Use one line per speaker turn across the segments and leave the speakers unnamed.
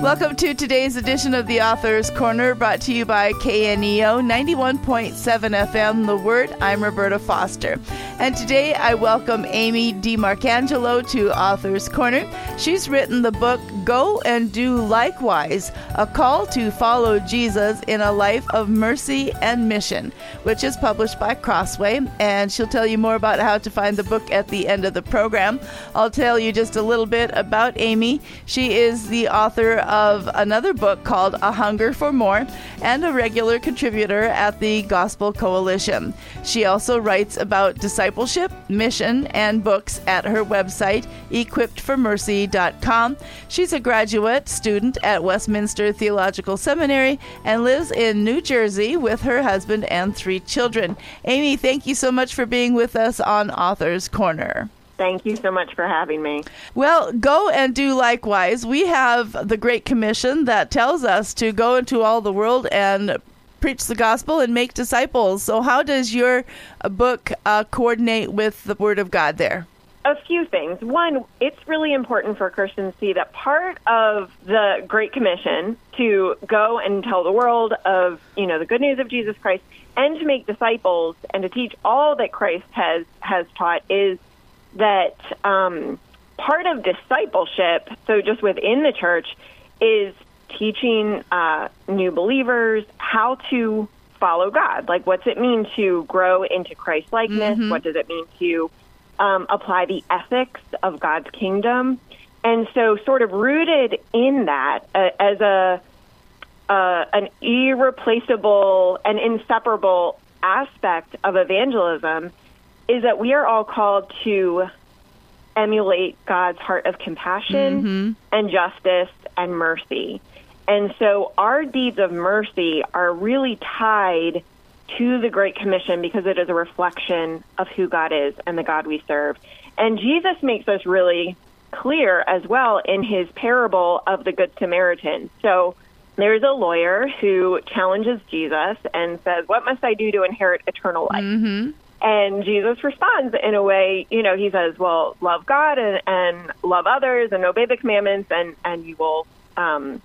Welcome to today's edition of the Author's Corner, brought to you by KNEO 91.7 FM, The Word. I'm Roberta Foster. And today I welcome Amy DiMarcangelo to Author's Corner. She's written the book Go and Do Likewise A Call to Follow Jesus in a Life of Mercy and Mission, which is published by Crossway. And she'll tell you more about how to find the book at the end of the program. I'll tell you just a little bit about Amy. She is the author of another book called A Hunger for More and a regular contributor at the Gospel Coalition. She also writes about discipleship, mission, and books at her website, equippedformercy.com. She's a graduate student at Westminster Theological Seminary and lives in New Jersey with her husband and three children. Amy, thank you so much for being with us on Author's Corner.
Thank you so much for having me.
Well, go and do likewise. We have the Great Commission that tells us to go into all the world and preach the gospel and make disciples. So, how does your book uh, coordinate with the Word of God there?
A few things. One, it's really important for Christians to see that part of the Great Commission to go and tell the world of, you know, the good news of Jesus Christ and to make disciples and to teach all that Christ has has taught is that um, part of discipleship, so just within the church, is teaching uh, new believers how to follow God. Like, what's it mean to grow into Christ likeness? Mm-hmm. What does it mean to um, apply the ethics of God's kingdom? And so, sort of rooted in that uh, as a uh, an irreplaceable and inseparable aspect of evangelism is that we are all called to emulate God's heart of compassion mm-hmm. and justice and mercy. And so our deeds of mercy are really tied to the Great Commission because it is a reflection of who God is and the God we serve. And Jesus makes us really clear as well in his parable of the Good Samaritan. So there's a lawyer who challenges Jesus and says, What must I do to inherit eternal life? Mm-hmm. And Jesus responds in a way, you know, he says, well, love God and, and love others and obey the commandments and, and you will, um,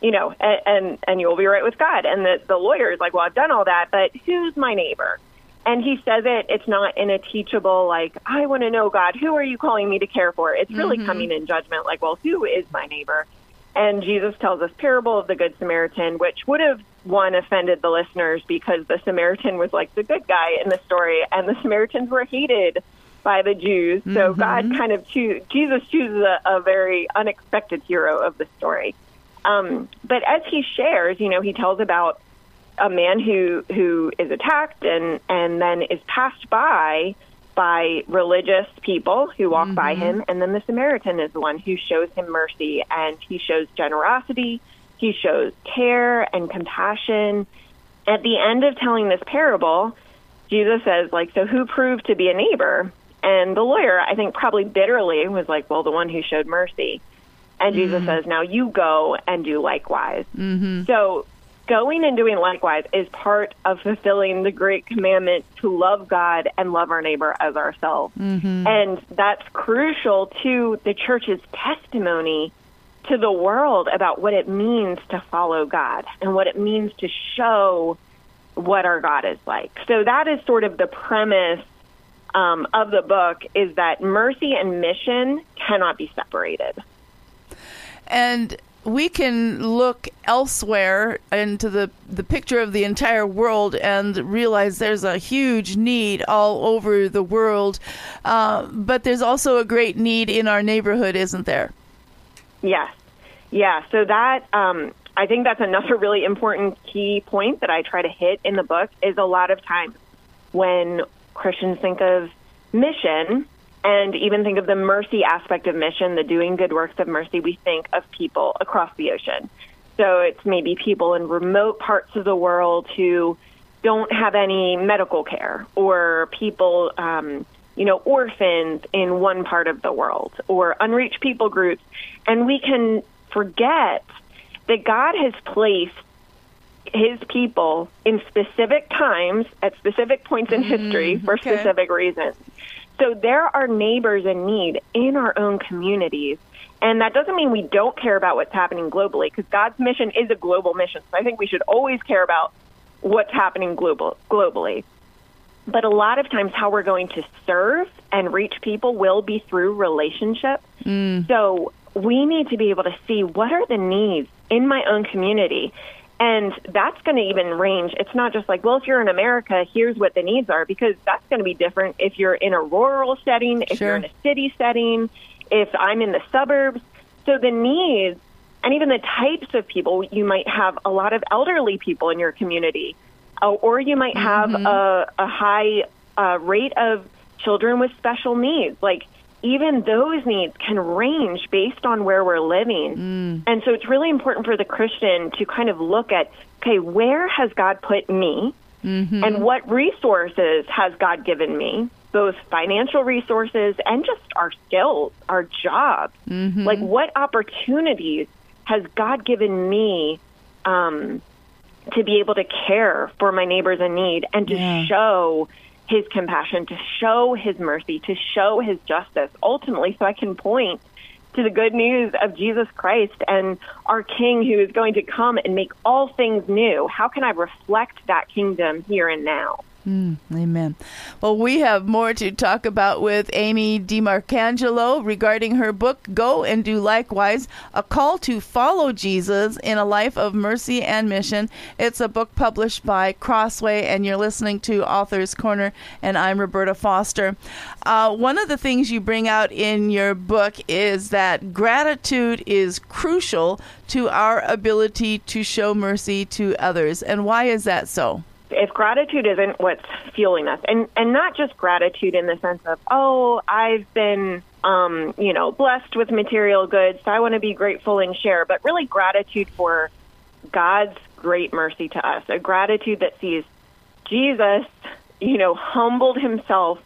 you know, and, and, and you will be right with God. And the, the lawyer is like, well, I've done all that, but who's my neighbor? And he says it, it's not in a teachable, like, I want to know God, who are you calling me to care for? It's really mm-hmm. coming in judgment, like, well, who is my neighbor? And Jesus tells this parable of the Good Samaritan, which would have one offended the listeners because the Samaritan was like the good guy in the story, and the Samaritans were hated by the Jews. So mm-hmm. God kind of choose Jesus chooses a, a very unexpected hero of the story. Um, but as he shares, you know, he tells about a man who who is attacked and and then is passed by by religious people who walk mm-hmm. by him, and then the Samaritan is the one who shows him mercy and he shows generosity, he shows care and compassion. At the end of telling this parable, Jesus says, like, so who proved to be a neighbor? And the lawyer, I think, probably bitterly was like, well, the one who showed mercy. And mm-hmm. Jesus says, now you go and do likewise. Mm-hmm. So going and doing likewise is part of fulfilling the great commandment to love God and love our neighbor as ourselves. Mm-hmm. And that's crucial to the church's testimony to the world about what it means to follow God and what it means to show what our God is like. So that is sort of the premise um, of the book is that mercy and mission cannot be separated.
And we can look elsewhere into the, the picture of the entire world and realize there's a huge need all over the world. Uh, but there's also a great need in our neighborhood, isn't there?
Yes. Yeah. So that, um, I think that's another really important key point that I try to hit in the book is a lot of times when Christians think of mission, and even think of the mercy aspect of mission, the doing good works of mercy, we think of people across the ocean. So it's maybe people in remote parts of the world who don't have any medical care, or people, um, you know, orphans in one part of the world, or unreached people groups. And we can forget that God has placed his people in specific times at specific points in mm, history for okay. specific reasons. So there are neighbors in need in our own communities. And that doesn't mean we don't care about what's happening globally, because God's mission is a global mission. So I think we should always care about what's happening global, globally. But a lot of times, how we're going to serve and reach people will be through relationship. Mm. So we need to be able to see what are the needs in my own community. And that's going to even range. It's not just like, well, if you're in America, here's what the needs are, because that's going to be different if you're in a rural setting, if sure. you're in a city setting, if I'm in the suburbs. So the needs and even the types of people, you might have a lot of elderly people in your community, uh, or you might have mm-hmm. a, a high uh, rate of children with special needs. Like, even those needs can range based on where we're living. Mm. And so it's really important for the Christian to kind of look at okay, where has God put me? Mm-hmm. And what resources has God given me? Both financial resources and just our skills, our jobs. Mm-hmm. Like, what opportunities has God given me um, to be able to care for my neighbors in need and to yeah. show his compassion, to show his mercy, to show his justice, ultimately, so I can point to the good news of Jesus Christ and our King who is going to come and make all things new. How can I reflect that kingdom here and now?
Mm, amen. Well, we have more to talk about with Amy DiMarcangelo regarding her book, Go and Do Likewise A Call to Follow Jesus in a Life of Mercy and Mission. It's a book published by Crossway, and you're listening to Author's Corner, and I'm Roberta Foster. Uh, one of the things you bring out in your book is that gratitude is crucial to our ability to show mercy to others. And why is that so?
If gratitude isn't what's fueling us, and and not just gratitude in the sense of oh I've been um, you know blessed with material goods, so I want to be grateful and share, but really gratitude for God's great mercy to us, a gratitude that sees Jesus, you know, humbled himself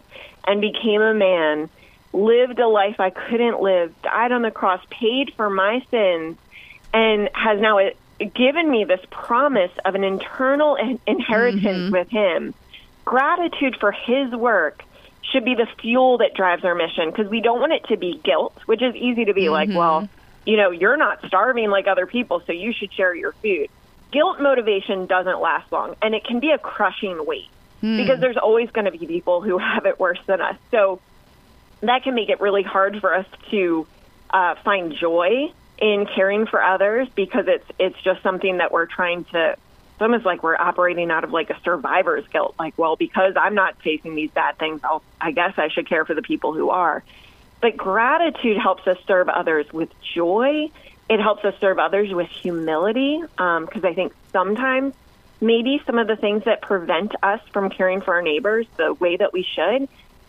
and became a man, lived a life I couldn't live, died on the cross, paid for my sins, and has now given me this promise of an eternal inheritance mm-hmm. with Him. Gratitude for His work should be the fuel that drives our mission because we don't want it to be guilt, which is easy to be mm-hmm. like, well, you know, you're not starving like other people, so you should share your food. Guilt motivation doesn't last long, and it can be a crushing weight mm. because there's always going to be people who have it worse than us. So that can make it really hard for us to uh, find joy in caring for others because it's it's just something that we're trying to it's almost like we're operating out of like a survivor's guilt. Like well because i'm not facing these bad things I'll, i guess i should care for the people who are. But gratitude helps us serve others with joy. It helps us serve others with humility because um, i think sometimes maybe some of the things that prevent us from caring for our neighbors the way that we should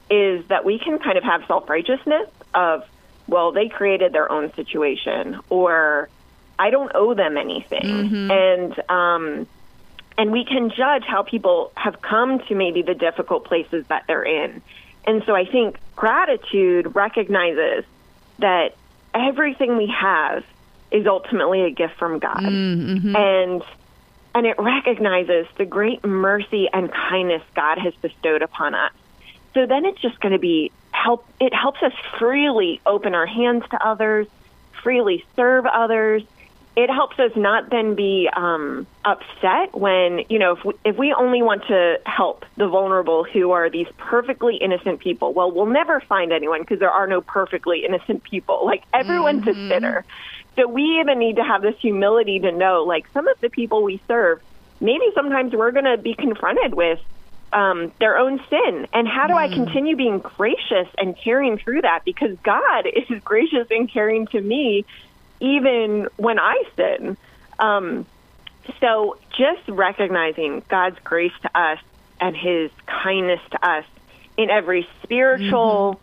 is that we can kind of have self-righteousness of well, they created their own situation, or I don't owe them anything, mm-hmm. and um, and we can judge how people have come to maybe the difficult places that they're in. And so I think gratitude recognizes that everything we have is ultimately a gift from God. Mm-hmm. And and it recognizes the great mercy and kindness God has bestowed upon us. So then it's just going to be help it helps us freely open our hands to others, freely serve others. It helps us not then be um, upset when you know if we, if we only want to help the vulnerable who are these perfectly innocent people. Well, we'll never find anyone because there are no perfectly innocent people. Like everyone's mm-hmm. a sinner. So we even need to have this humility to know, like some of the people we serve, maybe sometimes we're going to be confronted with um, their own sin. And how do mm. I continue being gracious and caring through that? Because God is gracious and caring to me even when I sin. Um, so just recognizing God's grace to us and his kindness to us in every spiritual,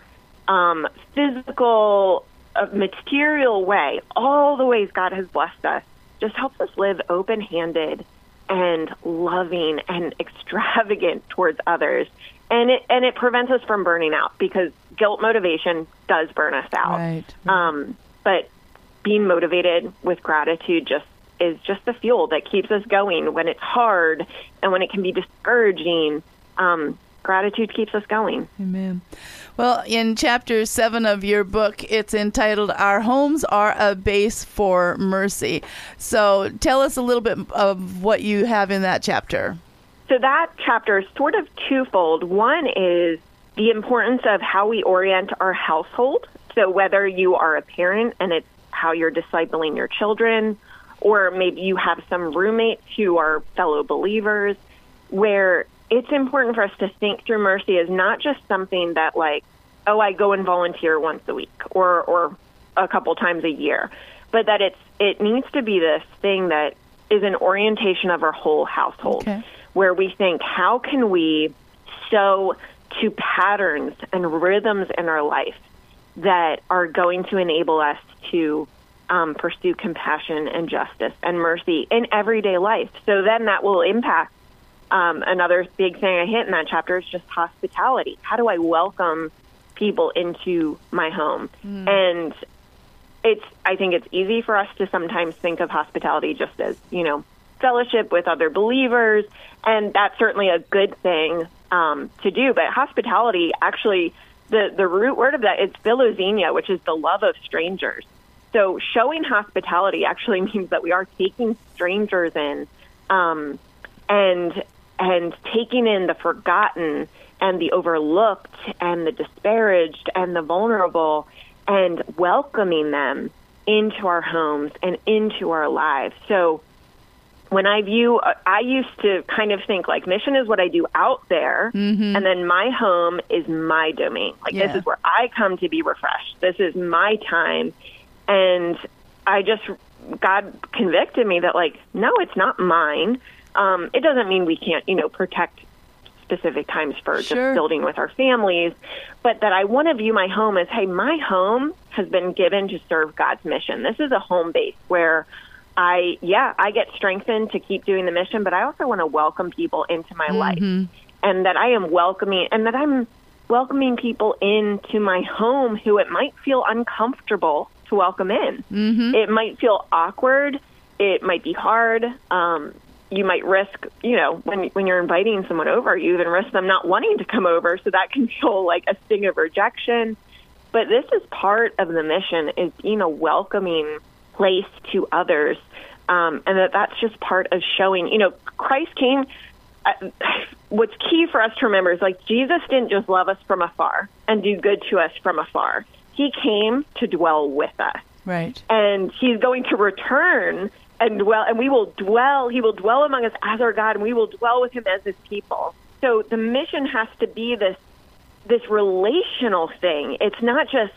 mm-hmm. um, physical, uh, material way, all the ways God has blessed us, just helps us live open handed and loving and extravagant towards others. And it and it prevents us from burning out because guilt motivation does burn us out. Right. Um, but being motivated with gratitude just is just the fuel that keeps us going when it's hard and when it can be discouraging. Um, gratitude keeps us going.
Amen. Well, in chapter seven of your book, it's entitled Our Homes Are a Base for Mercy. So tell us a little bit of what you have in that chapter.
So that chapter is sort of twofold. One is the importance of how we orient our household. So whether you are a parent and it's how you're discipling your children, or maybe you have some roommates who are fellow believers, where it's important for us to think through mercy as not just something that like, oh, I go and volunteer once a week or or a couple times a year, but that it's it needs to be this thing that is an orientation of our whole household,
Okay.
where we think, how can we sow to patterns and rhythms in our life that are going to enable us to um, pursue compassion and justice and mercy in everyday life. So then that will impact um, another big thing I hit in that chapter is just hospitality. How do I welcome people into my home? And it's I think it's easy for us to sometimes think of hospitality just as you know fellowship with other believers, and that's certainly a good thing um, to do. But hospitality actually the the root word of that is philoxenia, which is the love of strangers. So showing hospitality actually means that we are taking strangers in, um, and and taking in the forgotten and the overlooked and the disparaged and the vulnerable and welcoming them into our homes and into our lives. So when I view, I used to kind of think like mission is what I do out there, mm-hmm. and then my home is my domain. Like
Yeah.
this is where I come to be refreshed. This is my time, and I just God convicted me that like no, it's not mine. Um, it doesn't mean we can't, you know, protect specific times for
Sure.
just building with our families, but that I want to view my home as, hey, my home has been given to serve God's mission. This is a home base where I, yeah, I get strengthened to keep doing the mission, but I also want to welcome people into my life and that I am welcoming and that I'm welcoming people into my home who it might feel uncomfortable to welcome in. Mm-hmm. It might feel awkward. It might be hard. Um, you might risk, you know, when when you're inviting someone over, you even risk them not wanting to come over, so that can feel like a sting of rejection. But this is part of the mission: is being a welcoming place to others, um, and that that's just part of showing. You know, Christ came. Uh, what's key for us to remember is like Jesus didn't just love us from afar and do good to us from afar. He came to dwell with us
Right.
and he's going to return and dwell and we will dwell he will dwell among us as our god and we will dwell with him as his people. So the mission has to be this this relational thing. It's not just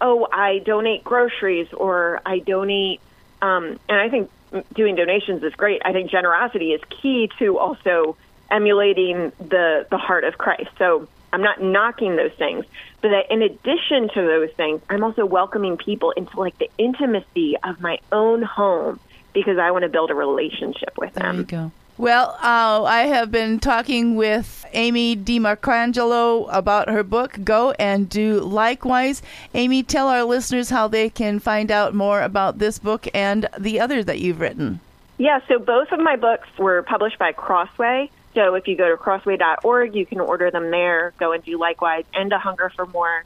oh i donate groceries or i donate um, and i think doing donations is great. I think generosity is key to also emulating the the heart of christ. So i'm not knocking those things but that in addition to those things i'm also welcoming people into like the intimacy of my own home because i want to build a relationship with
There you
them
go. Well, uh, I have been talking with Amy DiMarcangelo about her book, Go and Do Likewise. Amy, tell our listeners how they can find out more about this book and the others that you've written.
Yeah, so both of my books were published by Crossway. So if you go to crossway.org, you can order them there. Go and do likewise. And A Hunger for More.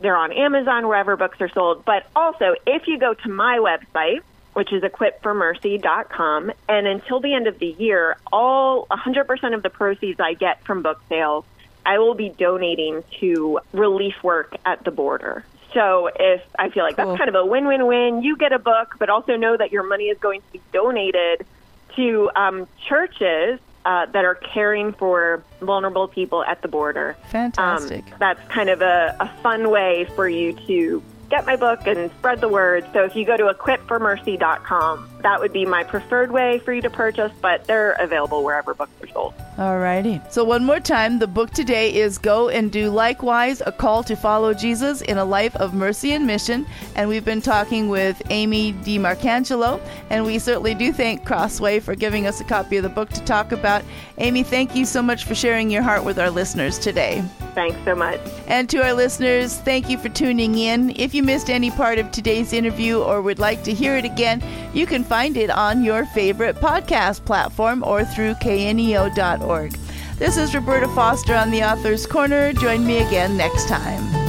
They're on Amazon, wherever books are sold. But also, if you go to my website, which is equipformercy.com, and until the end of the year, all 100% of the proceeds I get from book sales, I will be donating to relief work at the border. So if I feel like
Cool.
that's kind of a win-win-win, you get a book, but also know that your money is going to be donated to um, churches uh, that are caring for vulnerable people at the border.
Fantastic.
Um, that's kind of a, a fun way for you to get my book and spread the word. So if you go to equipformercy.com, that would be my preferred way for you to purchase, but they're available wherever books are sold.
Alrighty. So one more time, the book today is Go and Do Likewise, a call to follow Jesus in a life of mercy and mission. And we've been talking with Amy DiMarcangelo, and we certainly do thank Crossway for giving us a copy of the book to talk about. Amy, thank you so much for sharing your heart with our listeners today.
Thanks so much.
And to our listeners, thank you for tuning in. If you missed any part of today's interview or would like to hear it again, you can find it on your favorite podcast platform or through kneo.org. This is Roberta Foster on the Author's Corner. Join me again next time.